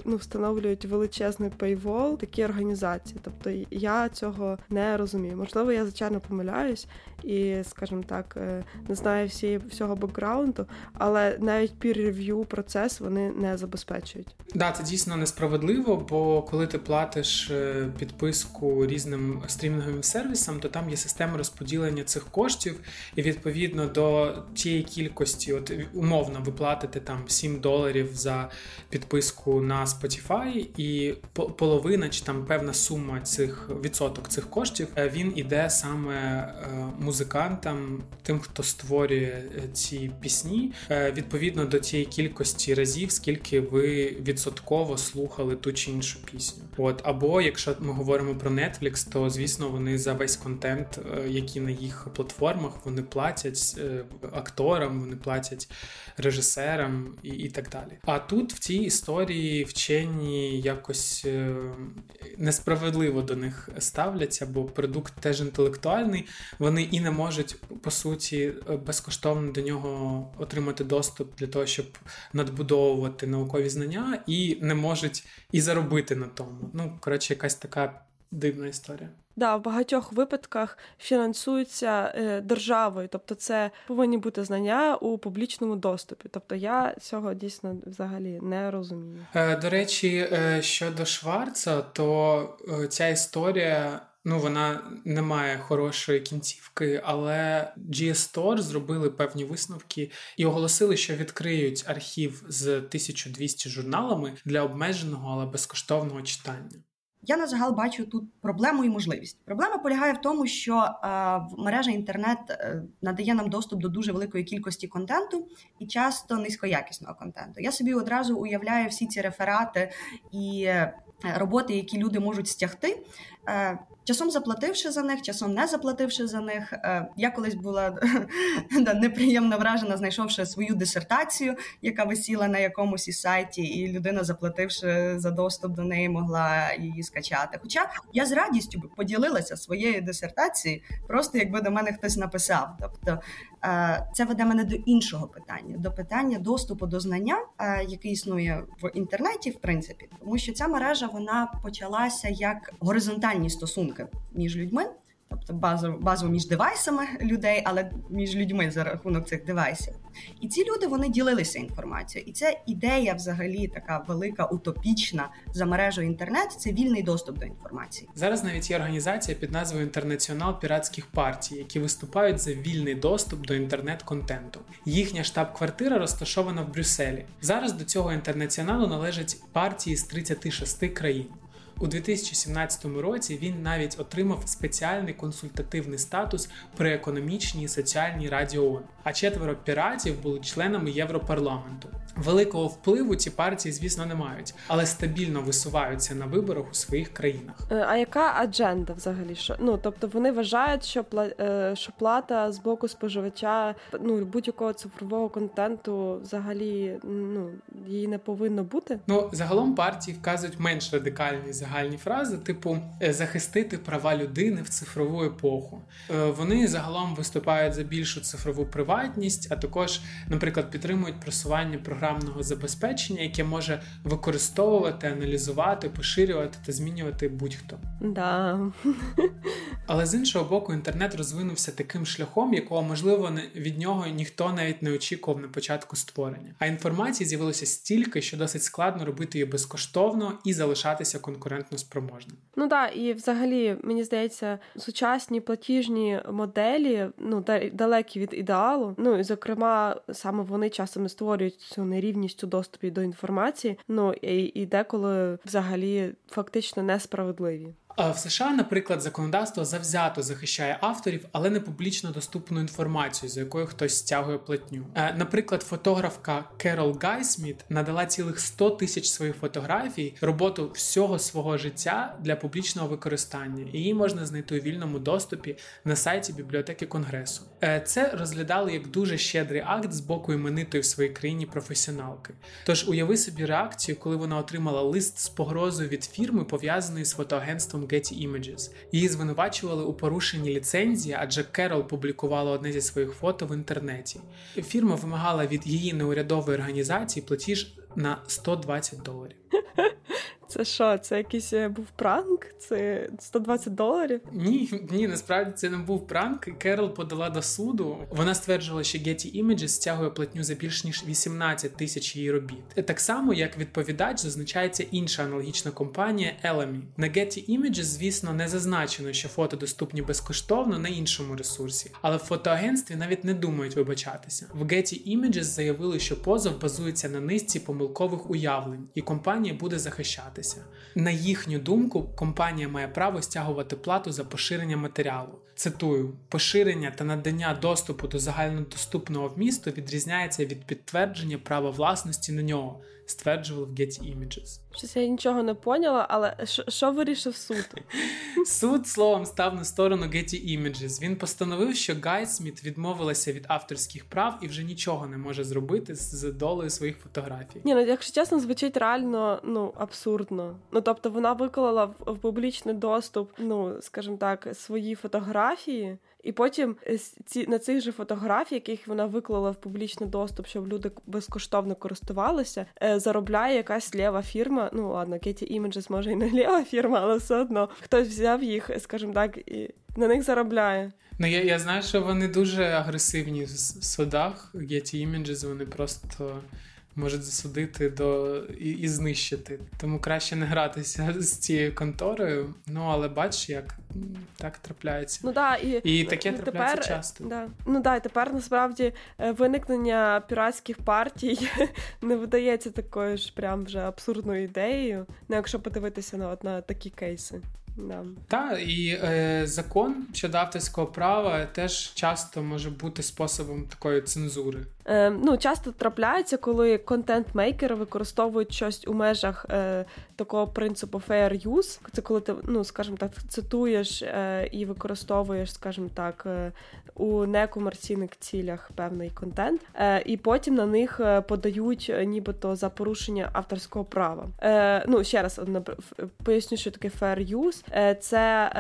ну, встановлюють величезний paywall такі організації. Тобто я цього не розумію. Можливо, я звичайно помиляюсь і, скажімо так, е, не знаю всі, всього бекграунду, але навіть peer-review процес вони не забезпечують. Да, це дійсно несправедливо, бо коли ти платиш е, підписку різним стрімінговим сервісам, то там є система розподілення цих коштів, і відповідно до тієї кількості, от умовно, ви платите там 7 доларів за підписку на Spotify, і половина чи там певна сума цих відсоток цих коштів е, він іде саме музикантам, тим, хто створює е, ці пісні, е, відповідно до тієї кількості разів, скільки ви відсотково слухали ту чи іншу пісню. От або якщо ми говоримо про Netflix, то звісно вони за весь контент, е, який на їх платформах, вони платять акторам, вони платять режисерам і, і так далі. А тут в цій історії вчені якось несправедливо до них ставляться, бо продукт теж інтелектуальний. Вони і не можуть по суті безкоштовно до нього отримати доступ для того, щоб надбудовувати наукові знання, і не можуть і заробити на тому. Ну коротше, якась така дивна історія. Да, в багатьох випадках фінансуються е, державою, тобто це повинні бути знання у публічному доступі. Тобто я цього дійсно взагалі не розумію. Е, до речі, е, щодо Шварца, то е, ця історія Ну, вона не має хорошої кінцівки, але GS зробили певні висновки і оголосили, що відкриють архів з 1200 журналами для обмеженого, але безкоштовного читання. Я на загал бачу тут проблему і можливість. Проблема полягає в тому, що е, мережа інтернет е, надає нам доступ до дуже великої кількості контенту і часто низькоякісного контенту. Я собі одразу уявляю всі ці реферати і е, роботи, які люди можуть стягти. Е, часом заплативши за них, часом не заплативши за них. Е, я колись була *laughs* неприємно вражена, знайшовши свою дисертацію, яка висіла на якомусь із сайті, і людина, заплативши за доступ до неї, могла її скачати. Хоча я з радістю поділилася своєю дисертацією, просто якби до мене хтось написав. Тобто е, це веде мене до іншого питання: до питання доступу до знання, яке існує в інтернеті, в принципі, тому що ця мережа вона почалася як горизонтальні стосунки між людьми, тобто базово, базово між девайсами людей, але між людьми за рахунок цих девайсів. І ці люди вони ділилися інформацією. І це ідея, взагалі, така велика, утопічна за мережою інтернет. Це вільний доступ до інформації. Зараз навіть є організація під назвою Інтернаціонал піратських партій, які виступають за вільний доступ до інтернет-контенту. Їхня штаб-квартира розташована в Брюсселі. Зараз до цього інтернаціоналу належать партії з 36 країн. У 2017 році він навіть отримав спеціальний консультативний статус при економічній і соціальній раді ООН. А четверо піратів були членами Європарламенту. Великого впливу ці партії, звісно, не мають, але стабільно висуваються на виборах у своїх країнах. Е, а яка адженда взагалі? Що ну тобто вони вважають, що е, що плата з боку споживача ну будь-якого цифрового контенту взагалі ну її не повинно бути? Ну загалом партії вказують менш радикальні загальні фрази, типу е, захистити права людини в цифрову епоху. Вони загалом виступають за більшу цифрову приватність, а також, наприклад, підтримують просування програмного забезпечення, яке може використовувати, аналізувати, поширювати та змінювати будь-хто. Да. Але з іншого боку, інтернет розвинувся таким шляхом, якого можливо від нього ніхто навіть не очікував на початку створення. А інформації з'явилося стільки, що досить складно робити її безкоштовно і залишатися конкурентно спроможним. Ну так, і взагалі мені здається, сучасні платіжні моделі ну далекі від ідеалу. Ну і зокрема, саме вони часом створюють цю нерівність у доступі до інформації. Ну і, і деколи взагалі фактично несправедливі. В США, наприклад, законодавство завзято захищає авторів, але не публічно доступну інформацію, за якою хтось стягує платню. Е, наприклад, фотографка Керол Гайсміт надала цілих 100 тисяч своїх фотографій, роботу всього свого життя для публічного використання. Її можна знайти у вільному доступі на сайті бібліотеки конгресу. Е, це розглядали як дуже щедрий акт з боку іменитої в своїй країні професіоналки. Тож уяви собі реакцію, коли вона отримала лист з погрозою від фірми, пов'язаної з фотоагентством Getty Images. Її звинувачували у порушенні ліцензії, адже Керол публікувала одне зі своїх фото в інтернеті. Фірма вимагала від її неурядової організації платіж на 120 доларів. *laughs* Це що, це якийсь е, був пранк? Це 120 доларів? Ні, ні, насправді це не був пранк. Керол подала до суду. Вона стверджувала, що Getty Images стягує платню за більш ніж 18 тисяч її робіт. Так само, як відповідач, зазначається інша аналогічна компанія Elami. На Getty Images, звісно, не зазначено, що фото доступні безкоштовно на іншому ресурсі, але в фотоагентстві навіть не думають вибачатися. В Getty Images заявили, що позов базується на низці помилкових уявлень, і компанія буде захищати користуватися. На їхню думку, компанія має право стягувати плату за поширення матеріалу. Цитую: поширення та надання доступу до загальнодоступного вмісту відрізняється від підтвердження права власності на нього стверджували в Getty Images. Щось я нічого не поняла, але що вирішив суд? *laughs* Суд словом став на сторону Getty Images. Він постановив, що Гайсміт відмовилася від авторських прав і вже нічого не може зробити з долею своїх фотографій. Ні, ну якщо чесно, звучить реально ну абсурдно. Ну тобто вона виклала в, в публічний доступ, ну скажімо так, свої фотографії. І потім е, ці на цих же фотографіях, яких вона виклала в публічний доступ, щоб люди безкоштовно користувалися, е, заробляє якась лєва фірма. Ну ладно, Getty Images може і не лєва фірма, але все одно хтось взяв їх, скажімо так, і на них заробляє. Ну я я знаю, що вони дуже агресивні в судах. Getty Images, вони просто можуть засудити до і, і знищити. Тому краще не гратися *laughs* з цією конторою. Ну але бач, як так трапляється. Ну да, і і таке ну, трапляється тепер, часто. Да. Ну да, і тепер насправді е, виникнення піратських партій *laughs* не видається такою ж прям вже абсурдною ідеєю. Ну, якщо подивитися на от на такі кейси. Да. Так, і е, закон щодо авторського права теж часто може бути способом такої цензури. Е, ну, Часто трапляється, коли контент-мейкери використовують щось у межах е, такого принципу fair use. Це коли ти, ну, скажімо так, цитуєш е, і використовуєш, скажімо так, у некомерційних цілях певний контент, і потім на них подають нібито за порушення авторського права. Ну, ще раз поясню, що таке fair use. Це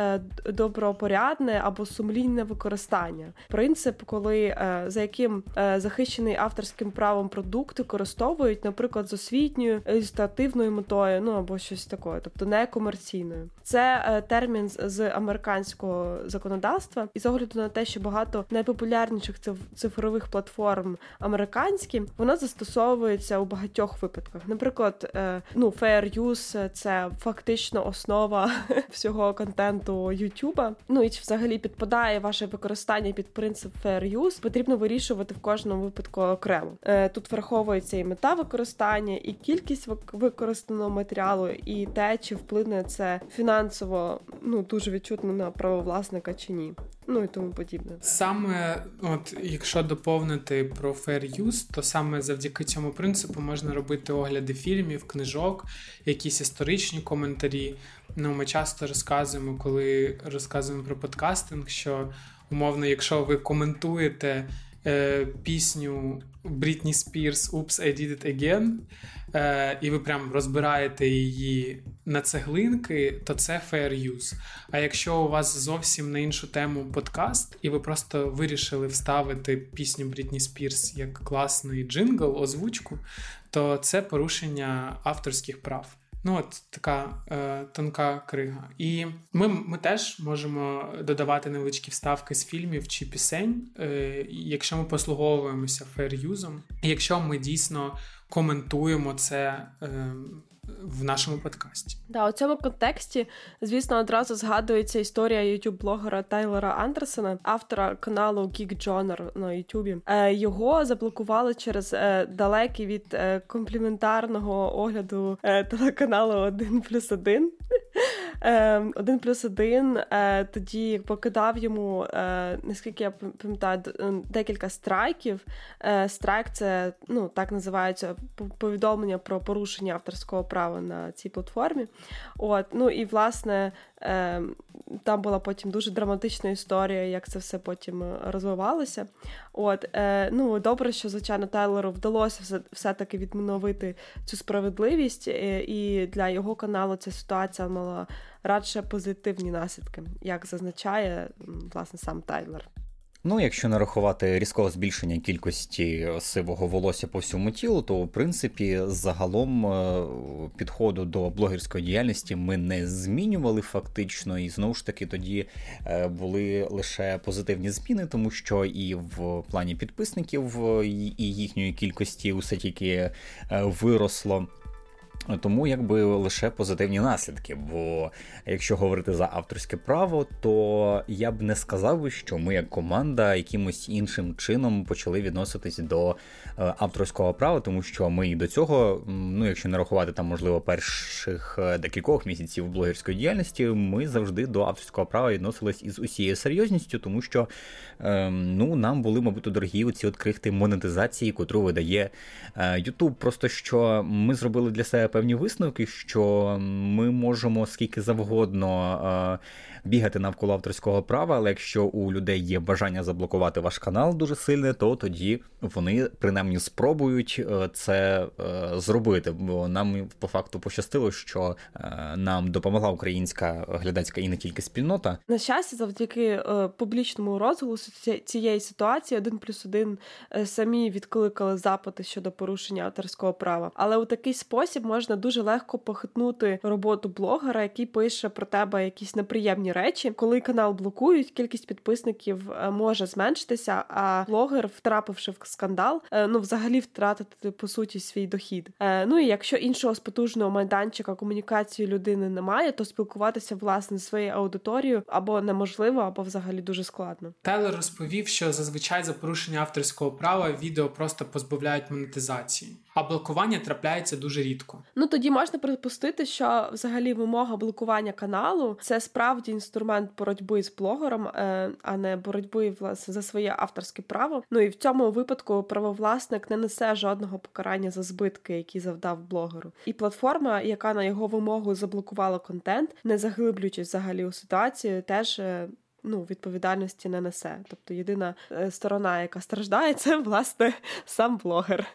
добропорядне або сумлінне використання. Принцип, коли за яким захищені захищений авторським правом продукт використовують, наприклад, з освітньою ілюстративною метою, ну або щось таке, тобто не комерційною. Це е, термін з американського законодавства, і з огляду на те, що багато найпопулярніших цифрових платформ американські, воно застосовується у багатьох випадках. Наприклад, е, ну fair use – це фактично основа *laughs* всього контенту Ютуба. Ну і чи взагалі підпадає ваше використання під принцип fair use, потрібно вирішувати в кожному випадку випадку окремо. Е, тут враховується і мета використання, і кількість використаного матеріалу, і те, чи вплине це фінансово ну дуже відчутно на правовласника чи ні. Ну і тому подібне. Sаме, от якщо доповнити про fair use, то саме завдяки цьому принципу можна робити огляди фільмів, книжок, якісь історичні коментарі. Ну, ми часто розказуємо, коли розказуємо про подкастинг, що умовно, якщо ви коментуєте е, пісню Брітні Спірс Oops, I Did It Again, е, і ви прям розбираєте її на цеглинки, то це fair use. А якщо у вас зовсім на іншу тему подкаст, і ви просто вирішили вставити пісню Брітні Спірс як класний джингл, озвучку, то це порушення авторських прав. Ну, от така е, тонка крига. І ми ми теж можемо додавати невеличкі вставки з фільмів чи пісень, е, якщо ми послуговуємося fair use 'ом, якщо ми дійсно коментуємо це. Е, в нашому подкасті. Да, у цьому контексті, звісно, одразу згадується історія ютуб-блогера Тайлера Андерсона, автора каналу Geek Journal на Ютубі. Е, його заблокували через е, далекий від е, компліментарного огляду телеканалу 1 плюс 1. Один плюс один тоді покидав йому, наскільки я пам'ятаю, декілька страйків. Страйк це ну, так називається повідомлення про порушення авторського права на цій платформі. От, Ну і власне там була потім дуже драматична історія, як це все потім е, розвивалося. От, е, ну, Добре, що, звичайно, Тайлеру вдалося все-таки відновити цю справедливість, е, і для його каналу ця ситуація мала радше позитивні наслідки, як зазначає власне сам Тайлер. Ну, якщо не рахувати різкого збільшення кількості сивого волосся по всьому тілу, то в принципі загалом е, підходу до блогерської діяльності ми не змінювали фактично, і знову ж таки тоді е, були лише позитивні зміни, тому що і в плані підписників і їхньої кількості усе тільки е, виросло. Тому якби лише позитивні наслідки. Бо якщо говорити за авторське право, то я б не сказав, що ми, як команда, якимось іншим чином почали відноситись до е, авторського права, тому що ми і до цього, ну якщо не рахувати там, можливо, перших е, декількох місяців блогерської діяльності, ми завжди до авторського права відносились із усією серйозністю, тому що ем, ну нам були, мабуть, дорогі оці от крихти монетизації, котру видає YouTube. Е, Просто що ми зробили для себе певні висновки, що ми можемо скільки завгодно бігати навколо авторського права, але якщо у людей є бажання заблокувати ваш канал дуже сильне, то тоді вони принаймні спробують е, це е, зробити. Бо нам по факту пощастило, що е, нам допомогла українська глядацька і не тільки спільнота. На щастя, завдяки публічному розголосу цієї ситуації один плюс один самі відкликали запити щодо порушення авторського права. Але у такий спосіб можна дуже легко похитнути роботу блогера, який пише про тебе якісь неприємні речі. Коли канал блокують, кількість підписників е, може зменшитися, а блогер, втрапивши в скандал, е, ну взагалі втратити по суті свій дохід. Е, ну і якщо іншого з потужного майданчика комунікації людини немає, то спілкуватися власне зі своєю аудиторією або неможливо, або взагалі дуже складно. Тайлер розповів, що зазвичай за порушення авторського права відео просто позбавляють монетизації, а блокування трапляється дуже рідко. Ну тоді можна припустити, що взагалі вимога блокування каналу це справді інструмент боротьби з блогером, е, а не боротьби власне за своє авторське право. Ну і в цьому випадку правовласник не несе жодного покарання за збитки, які завдав блогеру. І платформа, яка на його вимогу заблокувала контент, не заглиблюючись взагалі у ситуацію, теж. Е, ну, відповідальності не несе. Тобто єдина е, сторона, яка страждає, це власне сам блогер.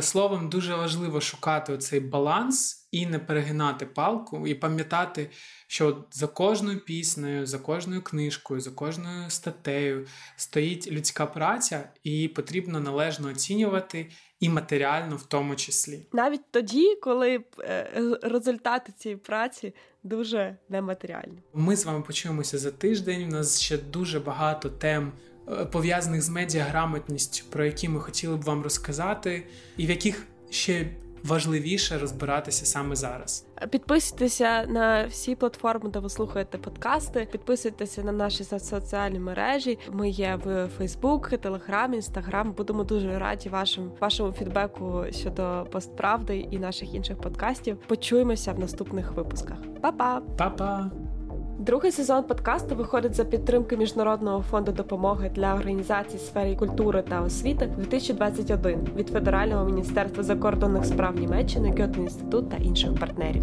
Словом, дуже важливо шукати цей баланс і не перегинати палку, і пам'ятати, що за кожною піснею, за кожною книжкою, за кожною статтею стоїть людська праця, і її потрібно належно оцінювати і матеріально в тому числі. Навіть тоді, коли е, результати цієї праці дуже нематеріальні. Ми з вами почуємося за тиждень. У нас ще дуже багато тем. Пов'язаних з медіаграмотністю, про які ми хотіли б вам розказати, і в яких ще важливіше розбиратися саме зараз. Підписуйтеся на всі платформи, де ви слухаєте подкасти. Підписуйтеся на наші соціальні мережі. Ми є в Фейсбук, Телеграм, Інстаграм. Будемо дуже раді вашим вашому фідбеку щодо постправди і наших інших подкастів. Почуємося в наступних випусках. Па-па! Па-па! Другий сезон подкасту виходить за підтримки Міжнародного фонду допомоги для організацій сфері культури та освіти 2021 від Федерального міністерства закордонних справ Німеччини, Гьоте інститут та інших партнерів.